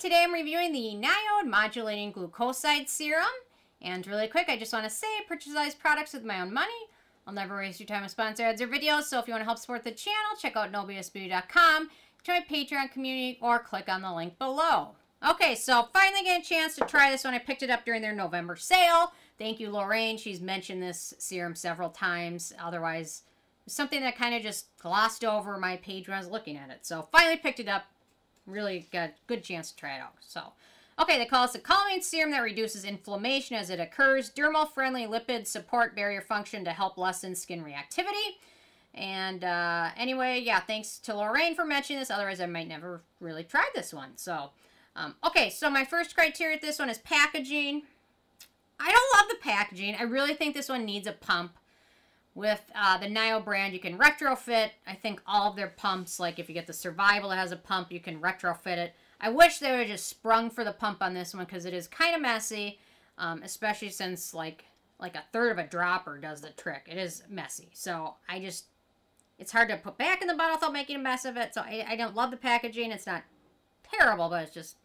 today I'm reviewing the NIOD Modulating Glucoside Serum. And really quick, I just want to say, purchase these products with my own money. I'll never waste your time with sponsor ads or videos, so if you want to help support the channel, check out nobsbeauty.com, join my Patreon community, or click on the link below. Okay, so finally get a chance to try this one. I picked it up during their November sale. Thank you, Lorraine. She's mentioned this serum several times. Otherwise, something that kind of just glossed over my page when I was looking at it. So finally picked it up really got a good chance to try it out. So, okay, they call this a calming serum that reduces inflammation as it occurs. Dermal-friendly lipids support barrier function to help lessen skin reactivity. And uh, anyway, yeah, thanks to Lorraine for mentioning this. Otherwise, I might never really try this one. So, um, okay, so my first criteria with this one is packaging. I don't love the packaging. I really think this one needs a pump. With uh, the Nio brand, you can retrofit, I think, all of their pumps. Like if you get the Survival that has a pump, you can retrofit it. I wish they would have just sprung for the pump on this one because it is kind of messy, um, especially since like like a third of a dropper does the trick. It is messy. So I just, it's hard to put back in the bottle without making a mess of it. So I, I don't love the packaging. It's not terrible, but it's just,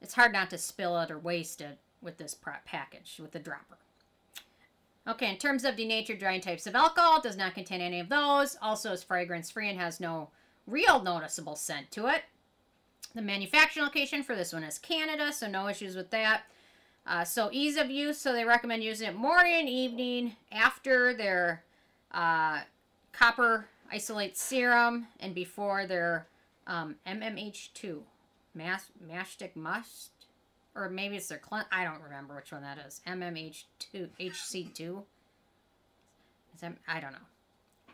it's hard not to spill it or waste it with this package, with the dropper. Okay, in terms of denatured drying types of alcohol, does not contain any of those. Also is fragrance free and has no real noticeable scent to it. The manufacturing location for this one is Canada, so no issues with that. Uh, so ease of use, so they recommend using it morning, evening, after their uh, copper isolate serum, and before their um, MMH2, Mas- mastic must or maybe it's their clean. I don't remember which one that is. MMH2, HC2. Is that, I don't know.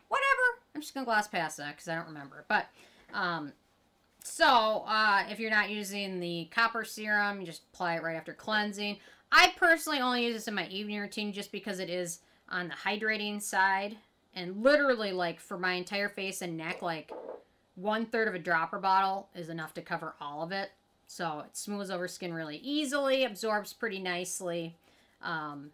Whatever. I'm just gonna gloss past that because I don't remember. But, um, so uh, if you're not using the copper serum, you just apply it right after cleansing. I personally only use this in my evening routine just because it is on the hydrating side. And literally, like for my entire face and neck, like one third of a dropper bottle is enough to cover all of it. So it smooths over skin really easily, absorbs pretty nicely, um,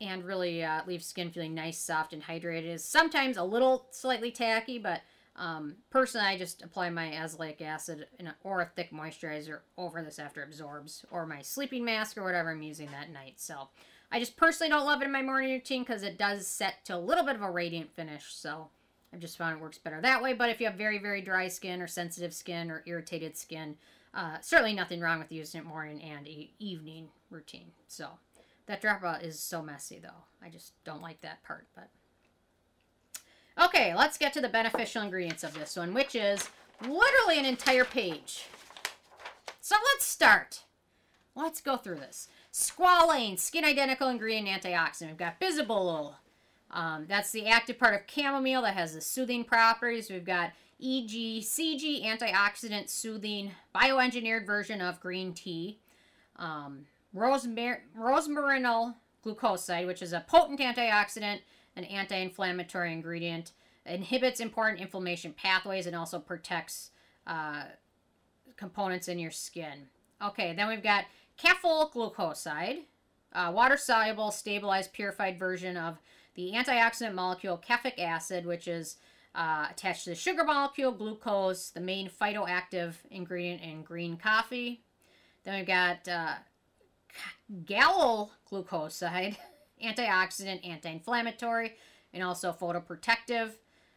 and really uh, leaves skin feeling nice, soft, and hydrated. Is sometimes a little slightly tacky, but um, personally, I just apply my azelaic acid a, or a thick moisturizer over this after it absorbs, or my sleeping mask or whatever I'm using that night. So I just personally don't love it in my morning routine because it does set to a little bit of a radiant finish. So I've just found it works better that way. But if you have very, very dry skin or sensitive skin or irritated skin, uh, certainly nothing wrong with using it morning and e- evening routine. So that dropout is so messy, though. I just don't like that part. But okay, let's get to the beneficial ingredients of this one, which is literally an entire page. So let's start. Let's go through this. Squalane, skin identical ingredient antioxidant. We've got bisabolol, um, that's the active part of chamomile that has the soothing properties. We've got EGCG, antioxidant soothing, bioengineered version of green tea. Um, rosmar- rosmarinol glucoside, which is a potent antioxidant, an anti-inflammatory ingredient, inhibits important inflammation pathways and also protects uh, components in your skin. Okay, then we've got caffeol glucoside, uh, water-soluble, stabilized, purified version of the antioxidant molecule caffeic acid, which is uh, attached to the sugar molecule, glucose, the main phytoactive ingredient in green coffee. Then we've got uh, gallol glucoside, antioxidant, anti-inflammatory, and also photoprotective.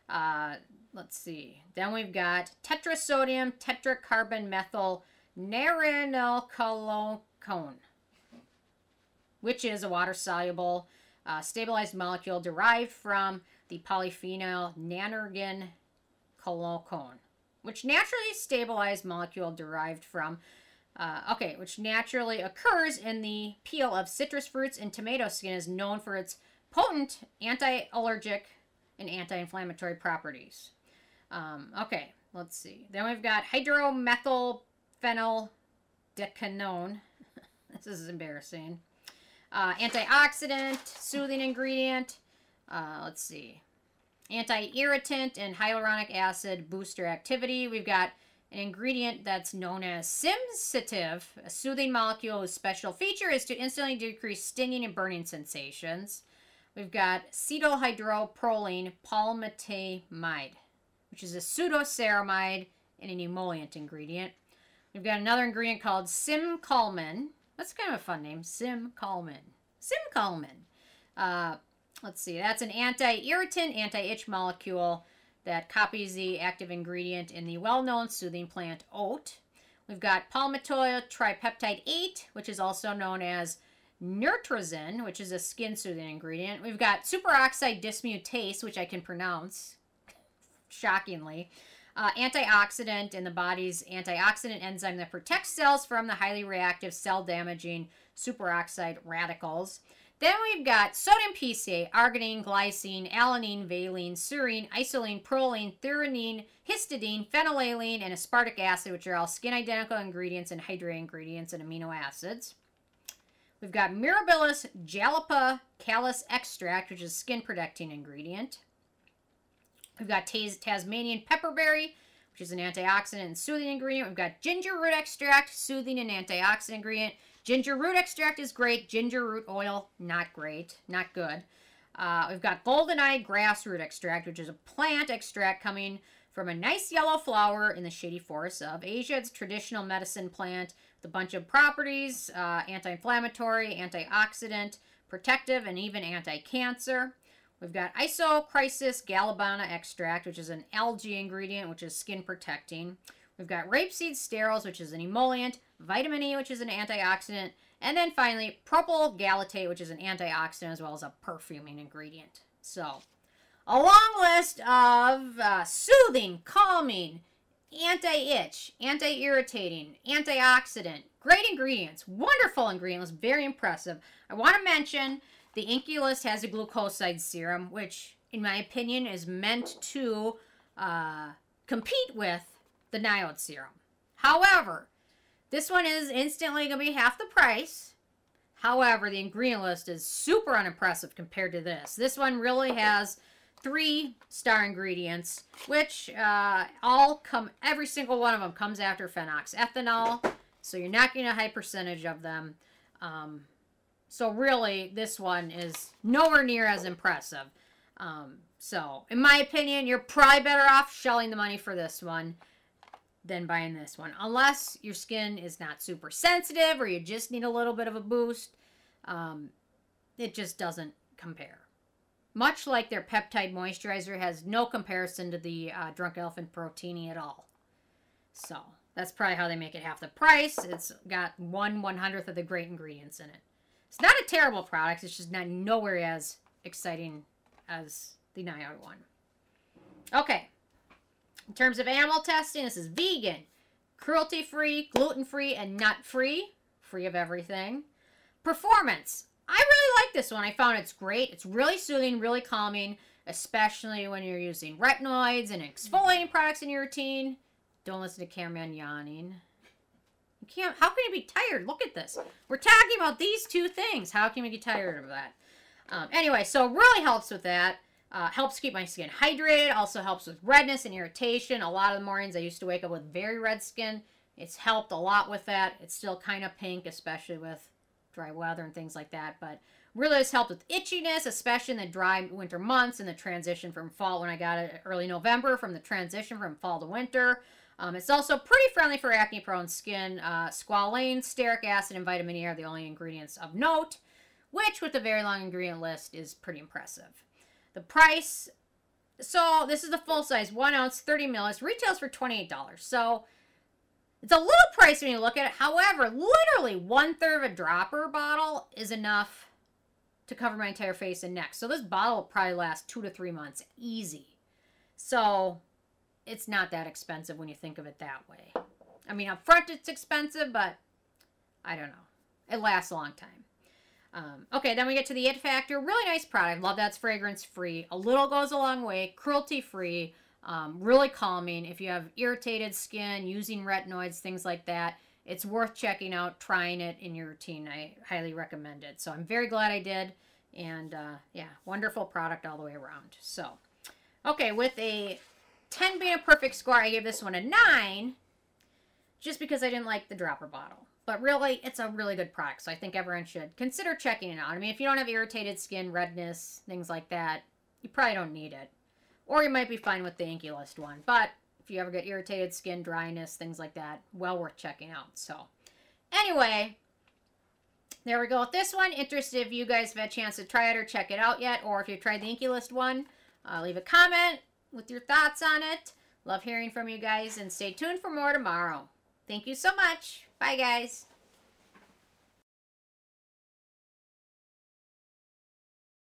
Uh, let's see. Then we've got tetrasodium tetracarbon methyl narinylcolocone, which is a water-soluble uh, stabilized molecule derived from the polyphenol nanergen colocone, which naturally stabilized molecule derived from, uh, okay, which naturally occurs in the peel of citrus fruits and tomato skin is known for its potent anti-allergic and anti-inflammatory properties. Um, okay, let's see. Then we've got hydromethylphenyl decanone. this is embarrassing. Uh, antioxidant, soothing ingredient. Uh, let's see. Anti-irritant and hyaluronic acid booster activity. We've got an ingredient that's known as SymSitive, a soothing molecule whose special feature is to instantly decrease stinging and burning sensations. We've got cetylhydroproline palmitamide, which is a pseudoceramide and an emollient ingredient. We've got another ingredient called SymCalmin. That's kind of a fun name, SymCalmin. SymCalmin. Uh, let's see, that's an anti-irritant, anti-itch molecule that copies the active ingredient in the well-known soothing plant oat. We've got palmitoyl tripeptide 8, which is also known as Neutrazen, which is a skin soothing ingredient. We've got superoxide dismutase, which I can pronounce, shockingly. Uh, antioxidant in the body's antioxidant enzyme that protects cells from the highly reactive cell damaging superoxide radicals. Then we've got sodium PCA, arginine, glycine, alanine, valine, serine, isolene, proline, threonine, histidine, phenylalanine, and aspartic acid, which are all skin identical ingredients and hydrating ingredients and amino acids. We've got Mirabilis jalapa callus extract, which is skin protecting ingredient. We've got Tas- Tasmanian pepperberry, which is an antioxidant and soothing ingredient. We've got ginger root extract, soothing and antioxidant ingredient. Ginger root extract is great. Ginger root oil, not great, not good. Uh, we've got goldeneye grassroot extract, which is a plant extract coming from a nice yellow flower in the shady forests of Asia. It's a traditional medicine plant with a bunch of properties uh, anti inflammatory, antioxidant, protective, and even anti cancer. We've got Isochrysis galbanum extract, which is an algae ingredient, which is skin protecting. We've got rapeseed sterols, which is an emollient, vitamin E, which is an antioxidant, and then finally propyl galatate, which is an antioxidant as well as a perfuming ingredient. So, a long list of uh, soothing, calming, anti-itch, anti-irritating, antioxidant, great ingredients, wonderful ingredients, very impressive. I want to mention the Inkey List has a glucoside serum, which, in my opinion, is meant to uh, compete with the NIOD serum. However, this one is instantly going to be half the price. However, the ingredient list is super unimpressive compared to this. This one really has three star ingredients, which uh, all come, every single one of them comes after phenoxyethanol. So you're not getting a high percentage of them. Um, so really, this one is nowhere near as impressive. Um, so, in my opinion, you're probably better off shelling the money for this one than buying this one. Unless your skin is not super sensitive or you just need a little bit of a boost. Um, it just doesn't compare. Much like their peptide moisturizer has no comparison to the uh, Drunk Elephant Protini at all. So that's probably how they make it half the price. It's got one one hundredth of the great ingredients in it. It's not a terrible product. It's just not nowhere as exciting as the NIOD one. Okay, in terms of animal testing, this is vegan, cruelty free, gluten free, and nut free. Free of everything. Performance. I really like this one. I found it's great. It's really soothing, really calming, especially when you're using retinoids and exfoliating products in your routine. Don't listen to Cameron yawning. You can't. How can you be tired? Look at this. We're talking about these two things. How can you get tired of that? Um, anyway, so it really helps with that. Uh, helps keep my skin hydrated. Also helps with redness and irritation. A lot of the mornings I used to wake up with very red skin. It's helped a lot with that. It's still kind of pink, especially with dry weather and things like that. But really has helped with itchiness, especially in the dry winter months and the transition from fall when I got it early November from the transition from fall to winter. Um, it's also pretty friendly for acne prone skin. Uh, squalane, stearic acid, and vitamin E are the only ingredients of note, which with a very long ingredient list is pretty impressive. The price, so this is the full size, one ounce, 30 mils, retails for $28. So it's a little pricey when you look at it. However, literally one third of a dropper bottle is enough to cover my entire face and neck. So this bottle will probably last two to three months easy. So it's not that expensive when you think of it that way. I mean, up front it's expensive, but I don't know. It lasts a long time. Um, okay, then we get to the It Factor. Really nice product. Love that's fragrance free. A little goes a long way. Cruelty free. Um, really calming. If you have irritated skin, using retinoids, things like that, it's worth checking out, trying it in your routine. I highly recommend it. So I'm very glad I did. And uh, yeah, wonderful product all the way around. So, okay, with a 10 being a perfect score, I gave this one a 9 just because I didn't like the dropper bottle. But really, it's a really good product, so I think everyone should consider checking it out. I mean, if you don't have irritated skin, redness, things like that, you probably don't need it. Or you might be fine with the Inkey List one. But if you ever get irritated skin, dryness, things like that, well worth checking out. So, anyway, there we go with this one. Interested if you guys have had a chance to try it or check it out yet, or if you've tried the Inkey List one, uh, leave a comment with your thoughts on it. Love hearing from you guys and stay tuned for more tomorrow. Thank you so much. Bye, guys.